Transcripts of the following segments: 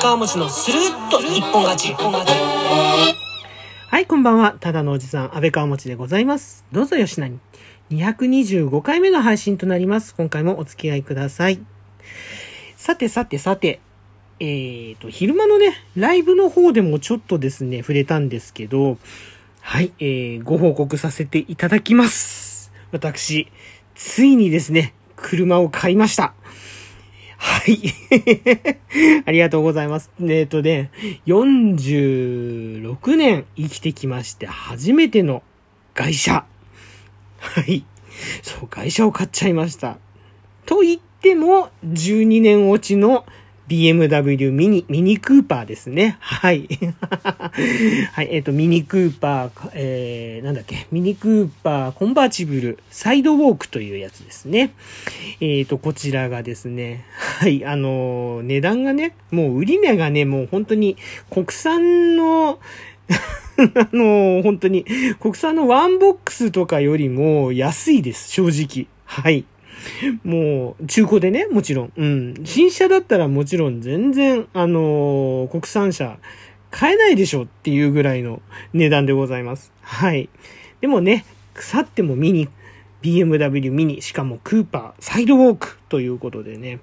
川餅のスルッと一本勝ち。はい、こんばんは。ただのおじさん、安倍川持でございます。どうぞよしなに。225回目の配信となります。今回もお付き合いください。さてさてさて、えーと、昼間のね、ライブの方でもちょっとですね、触れたんですけど、はい、えー、ご報告させていただきます。私、ついにですね、車を買いました。はい。ありがとうございます。えっ、とね、46年生きてきまして、初めての外車。はい。そう、外車を買っちゃいました。と言っても、12年落ちの BMW ミニ、ミニクーパーですね。はい。はい、えっ、と、ミニクーパー、えー、なんだっけ、ミニクーパーコンバーチブルサイドウォークというやつですね。えっ、と、こちらがですね、はい、あのー値段がね、もう売り値がね、もう本当に国産の、あの本当に、国産のワンボックスとかよりも安いです、正直。はい。もう、中古でね、もちろん。うん。新車だったらもちろん全然、あのー国産車買えないでしょっていうぐらいの値段でございます。はい。でもね、腐ってもミニ、BMW ミニ、しかもクーパー、サイドウォークということでね。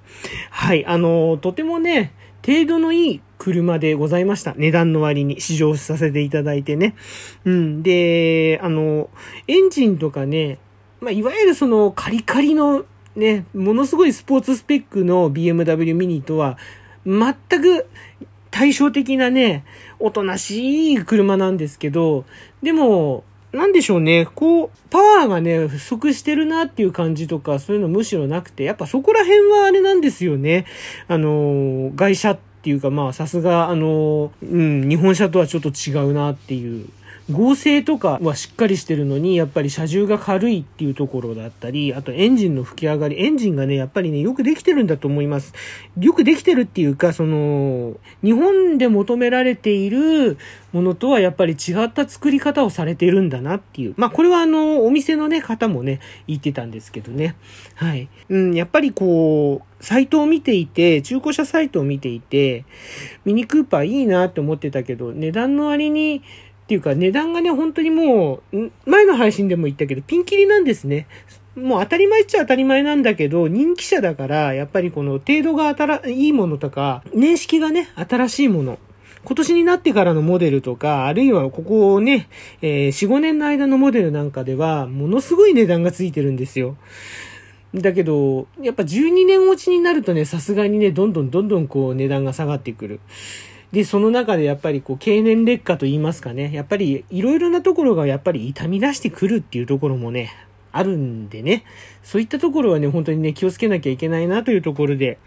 はい。あのとてもね、程度のいい車でございました。値段の割に試乗させていただいてね。うん。で、あの、エンジンとかね、まあ、いわゆるそのカリカリのね、ものすごいスポーツスペックの BMW ミニとは全く対照的なね、おとなしい車なんですけど、でも、なんでしょうね、こう、パワーがね、不足してるなっていう感じとか、そういうのむしろなくて、やっぱそこら辺はあれなんですよね。あの、外車っていうか、まあ、さすが、あの、うん、日本車とはちょっと違うなっていう。合成とかはしっかりしてるのに、やっぱり車重が軽いっていうところだったり、あとエンジンの吹き上がり、エンジンがね、やっぱりね、よくできてるんだと思います。よくできてるっていうか、その、日本で求められているものとはやっぱり違った作り方をされてるんだなっていう。まあ、これはあの、お店のね、方もね、言ってたんですけどね。はい。うん、やっぱりこう、サイトを見ていて、中古車サイトを見ていて、ミニクーパーいいなって思ってたけど、値段の割に、っていうか値段がね、本当にもう、前の配信でも言ったけど、ピンキリなんですね。もう当たり前っちゃ当たり前なんだけど、人気車だから、やっぱりこの程度が新いいものとか、年式がね、新しいもの。今年になってからのモデルとか、あるいはここをね、えー4、5年の間のモデルなんかでは、ものすごい値段がついてるんですよ。だけど、やっぱ12年落ちになるとね、さすがにね、どんどんどんどんこう値段が下がってくる。で、その中でやっぱりこう、経年劣化と言いますかね、やっぱりいろいろなところがやっぱり痛み出してくるっていうところもね、あるんでね、そういったところはね、本当にね、気をつけなきゃいけないなというところで、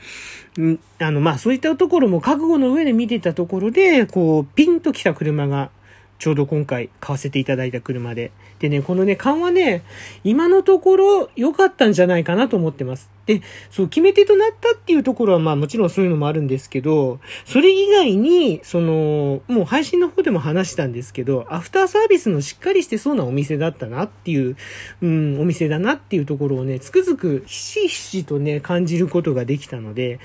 んあの、ま、そういったところも覚悟の上で見てたところで、こう、ピンと来た車が、ちょうど今回買わせていただいた車で。でね、このね、勘はね、今のところ良かったんじゃないかなと思ってます。で、そう、決め手となったっていうところは、まあもちろんそういうのもあるんですけど、それ以外に、その、もう配信の方でも話したんですけど、アフターサービスのしっかりしてそうなお店だったなっていう、うん、お店だなっていうところをね、つくづくひしひしとね、感じることができたので、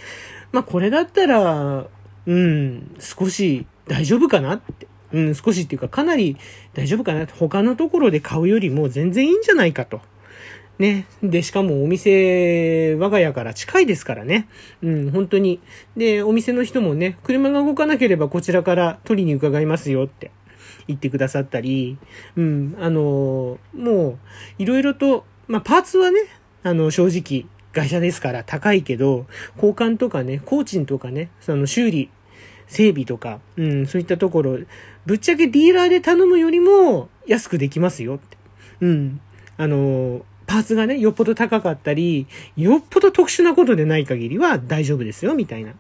まあこれだったら、うん、少し大丈夫かなって。うん、少しっていうかかなり大丈夫かな他のところで買うよりも全然いいんじゃないかと。ね。で、しかもお店、我が家から近いですからね。うん、本当に。で、お店の人もね、車が動かなければこちらから取りに伺いますよって言ってくださったり、うん、あの、もう、いろいろと、まあ、パーツはね、あの、正直、会社ですから高いけど、交換とかね、工賃とかね、その修理、整備とか、うん、そういったところ、ぶっちゃけディーラーで頼むよりも安くできますよって。うん。あの、パーツがね、よっぽど高かったり、よっぽど特殊なことでない限りは大丈夫ですよ、みたいな。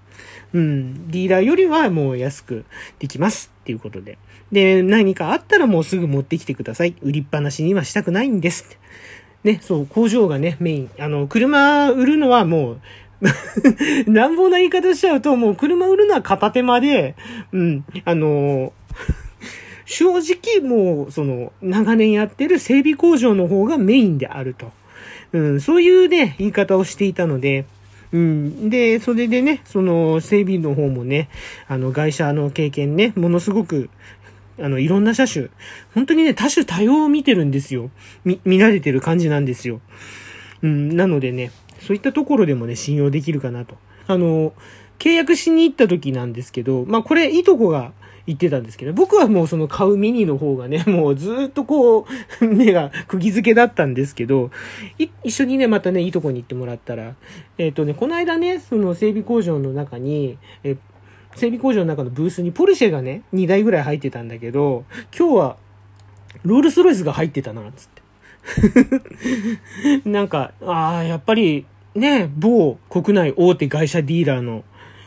うん。ディーラーよりはもう安くできますっていうことで。で、何かあったらもうすぐ持ってきてください。売りっぱなしにはしたくないんです。ね、そう、工場がね、メイン。あの、車売るのはもう、乱暴な言い方しちゃうと、もう車売るのは片手間で、うん、あの、正直もう、その、長年やってる整備工場の方がメインであると。うん、そういうね、言い方をしていたので、うん。で、それでね、その整備の方もね、あの、外車の経験ね、ものすごく、あの、いろんな車種、本当にね、多種多様を見てるんですよ。見、見られてる感じなんですよ。うん、なのでね、そういったところでもね、信用できるかなと。あの、契約しに行った時なんですけど、まあこれ、いとこが言ってたんですけど、僕はもうその買うミニの方がね、もうずっとこう、目が釘付けだったんですけど、一緒にね、またね、いとこに行ってもらったら、えっ、とね、この間ね、その整備工場の中に、え整備工場の中のブースにポルシェがね、2台ぐらい入ってたんだけど、今日は、ロールスロイスが入ってたな、つって。なんか、ああ、やっぱり、ね、某国内大手外車ディーラーの、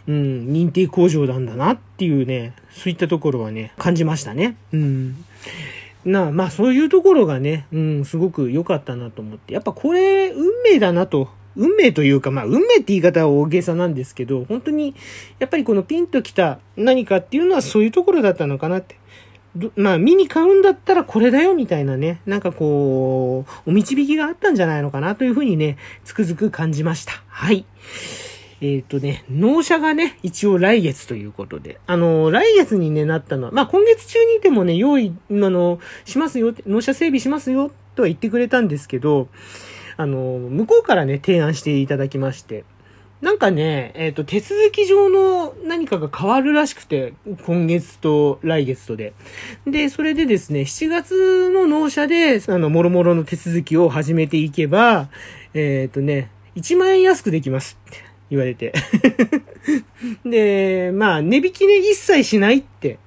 うん、認定工場なんだなっていうね、そういったところはね、感じましたね。うん。なあ、まあそういうところがね、うん、すごく良かったなと思って。やっぱこれ、運命だなと。運命というか、まあ運命って言い方は大げさなんですけど、本当に、やっぱりこのピンときた何かっていうのはそういうところだったのかなって。まあ、見に買うんだったらこれだよみたいなね、なんかこう、お導きがあったんじゃないのかなというふうにね、つくづく感じました。はい。えっ、とね、納車がね、一応来月ということで、あの、来月にね、なったのは、まあ今月中にでもね、用意、あの、しますよ、納車整備しますよとは言ってくれたんですけど、あの、向こうからね、提案していただきまして、なんかね、えっ、と、手続き上の何かが変わるらしくて、今月と来月とで。で、それでですね、7月の納車で、あの、もろもろの手続きを始めていけば、えっ、とね、1万円安くできますって言われて。で、まあ、値引きね、一切しないって。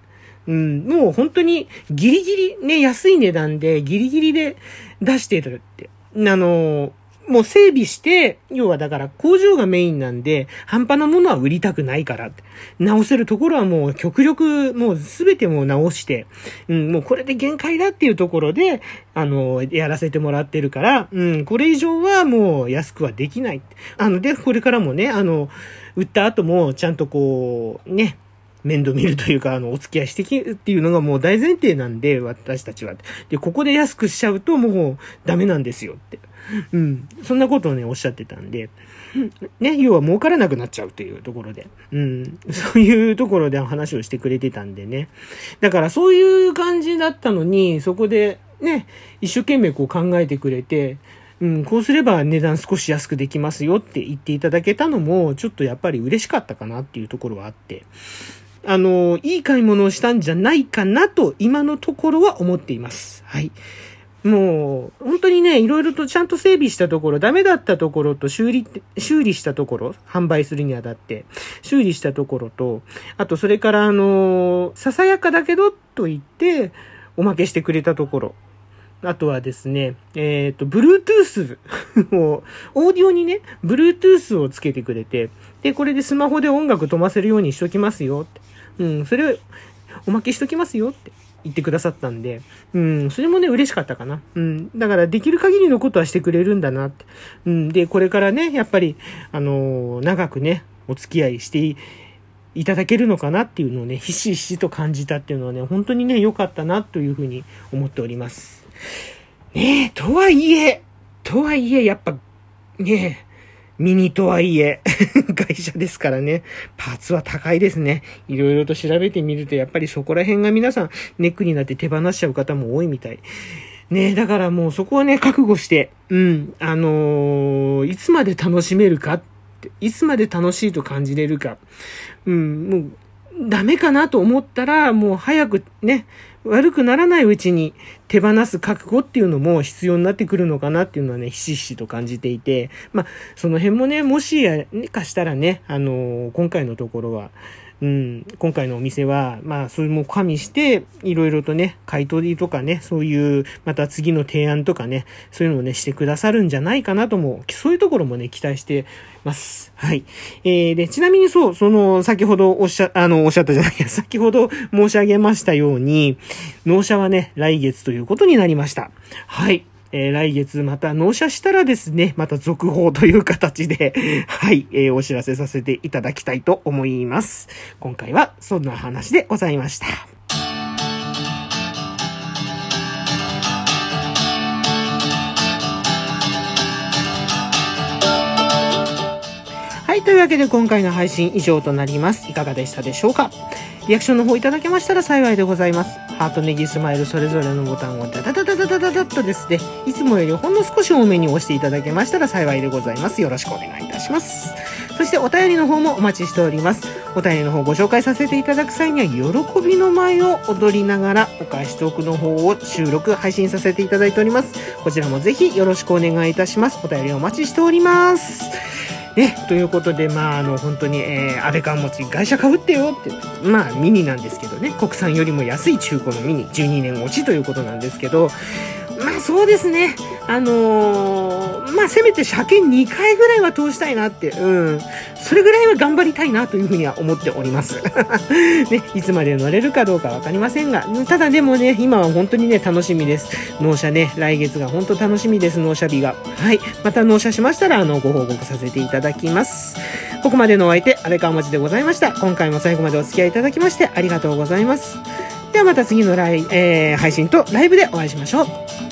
うん、もう本当にギリギリね、安い値段でギリギリで出してるって。あの、もう整備して、要はだから工場がメインなんで、半端なものは売りたくないから。直せるところはもう極力もうすべてもう直して、うん、もうこれで限界だっていうところで、あの、やらせてもらってるから、うん、これ以上はもう安くはできない。あの、で、これからもね、あの、売った後もちゃんとこう、ね、面倒見るというか、あの、お付き合いしてきるっていうのがもう大前提なんで、私たちは。で、ここで安くしちゃうともうダメなんですよって。うん。そんなことをね、おっしゃってたんで、ね、要は儲からなくなっちゃうというところで、うん。そういうところで話をしてくれてたんでね。だからそういう感じだったのに、そこでね、一生懸命こう考えてくれて、うん、こうすれば値段少し安くできますよって言っていただけたのも、ちょっとやっぱり嬉しかったかなっていうところはあって、あの、いい買い物をしたんじゃないかなと、今のところは思っています。はい。もう、本当にね、いろいろとちゃんと整備したところ、ダメだったところと修理、修理したところ、販売するにあたって、修理したところと、あとそれからあの、ささやかだけど、と言って、おまけしてくれたところ。あとはですね、えっ、と、Bluetooth を、オーディオにね、Bluetooth をつけてくれて、で、これでスマホで音楽飛ばせるようにしときますよって。うん、それを、おまけしときますよって言ってくださったんで、うん、それもね、嬉しかったかな。うん、だからできる限りのことはしてくれるんだなって。うん、で、これからね、やっぱり、あのー長くね、お付き合いしていいただけるのかなっていうのをね、ひしひしと感じたっていうのはね、本当にね、良かったなというふうに思っております。ねえ、とはいえ、とはいえ、やっぱ、ねえ、ミニとはいえ、会社ですからね、パーツは高いですね。いろいろと調べてみると、やっぱりそこら辺が皆さん、ネックになって手放しちゃう方も多いみたい。ねだからもうそこはね、覚悟して、うん、あのーいつまで楽しめるかって、いつまで楽しいと感じれるか。うん、もう、ダメかなと思ったら、もう早くね、悪くならないうちに手放す覚悟っていうのも必要になってくるのかなっていうのはね、ひしひしと感じていて、まあ、その辺もね、もしやかしたらね、あのー今回のところは、うん、今回のお店は、まあ、それも加味して、いろいろとね、買い取りとかね、そういう、また次の提案とかね、そういうのをね、してくださるんじゃないかなとも、そういうところもね、期待してます。はい。えー、で、ちなみにそう、その、先ほどおっしゃ、あの、おっしゃったじゃないや、先ほど申し上げましたように、納車はね、来月ということになりました。はい。えー来月また納車したらですね、また続報という形で、はい、えーお知らせさせていただきたいと思います。今回はそんな話でございました。ははい、というわけで今回の配信以上となります。いかがでしたでしょうか？リアクションの方いただけましたら幸いでございます。ハート、ネギ、スマイル、それぞれのボタンをダダダダダダダダッとですね、いつもよりほんの少し多めに押していただけましたら幸いでございます。よろしくお願いいたします。そしてお便りの方もお待ちしております。お便りの方ご紹介させていただく際には、喜びの舞を踊りながら、お返しトークの方を収録、配信させていただいております。こちらもぜひよろしくお願いいたします。お便りお待ちしております。ね、ということで、まあ、あの、本当に、えー、安倍川餅、外車かぶってよって、まあ、ミニなんですけどね、国産よりも安い中古のミニ、12年落ちということなんですけど、そうですね。あのーまあ、せめて車検2回ぐらいは通したいなって、うん。それぐらいは頑張りたいなというふうには思っております。ね、いつまで乗れるかどうかわかりませんが、ただでもね、今は本当にね、楽しみです。納車ね、来月が本当楽しみです、納車日が。はい。また納車しましたら、あの、ご報告させていただきます。ここまでのお相手、安倍川町でございました。今回も最後までお付き合いいただきまして、ありがとうございます。ではまた次のライ、えー配信とライブでお会いしましょう。